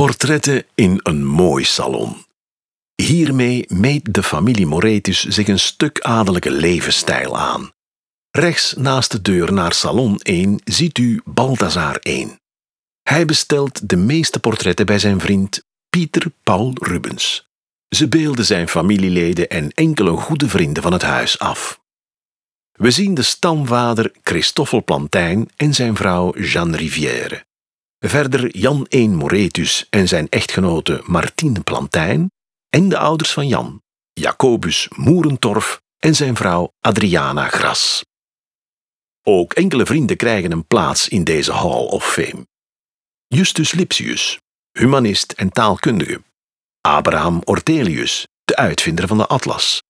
Portretten in een mooi salon. Hiermee meet de familie Moretus zich een stuk adellijke levensstijl aan. Rechts naast de deur naar salon 1 ziet u Balthazar 1. Hij bestelt de meeste portretten bij zijn vriend Pieter Paul Rubens. Ze beelden zijn familieleden en enkele goede vrienden van het huis af. We zien de stamvader Christoffel Plantijn en zijn vrouw Jeanne Rivière. Verder Jan I Moretus en zijn echtgenote Martine Plantijn en de ouders van Jan, Jacobus Moerentorf en zijn vrouw Adriana Gras. Ook enkele vrienden krijgen een plaats in deze Hall of Fame. Justus Lipsius, humanist en taalkundige. Abraham Ortelius, de uitvinder van de atlas.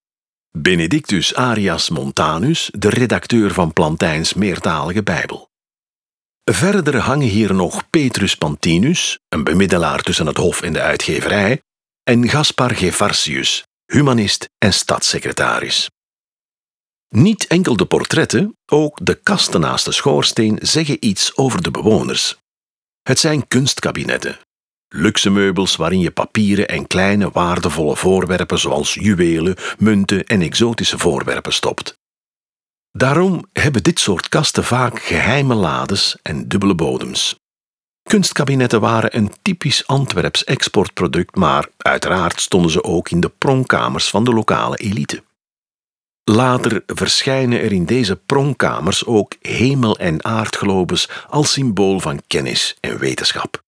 Benedictus Arias Montanus, de redacteur van Plantijns meertalige Bijbel. Verder hangen hier nog Petrus Pantinus, een bemiddelaar tussen het hof en de uitgeverij, en Gaspar Gevarsius, humanist en stadssecretaris. Niet enkel de portretten, ook de kasten naast de schoorsteen zeggen iets over de bewoners. Het zijn kunstkabinetten, luxe meubels waarin je papieren en kleine waardevolle voorwerpen zoals juwelen, munten en exotische voorwerpen stopt. Daarom hebben dit soort kasten vaak geheime lades en dubbele bodems. Kunstkabinetten waren een typisch Antwerps exportproduct, maar uiteraard stonden ze ook in de pronkkamers van de lokale elite. Later verschijnen er in deze pronkkamers ook hemel- en aardglobes als symbool van kennis en wetenschap.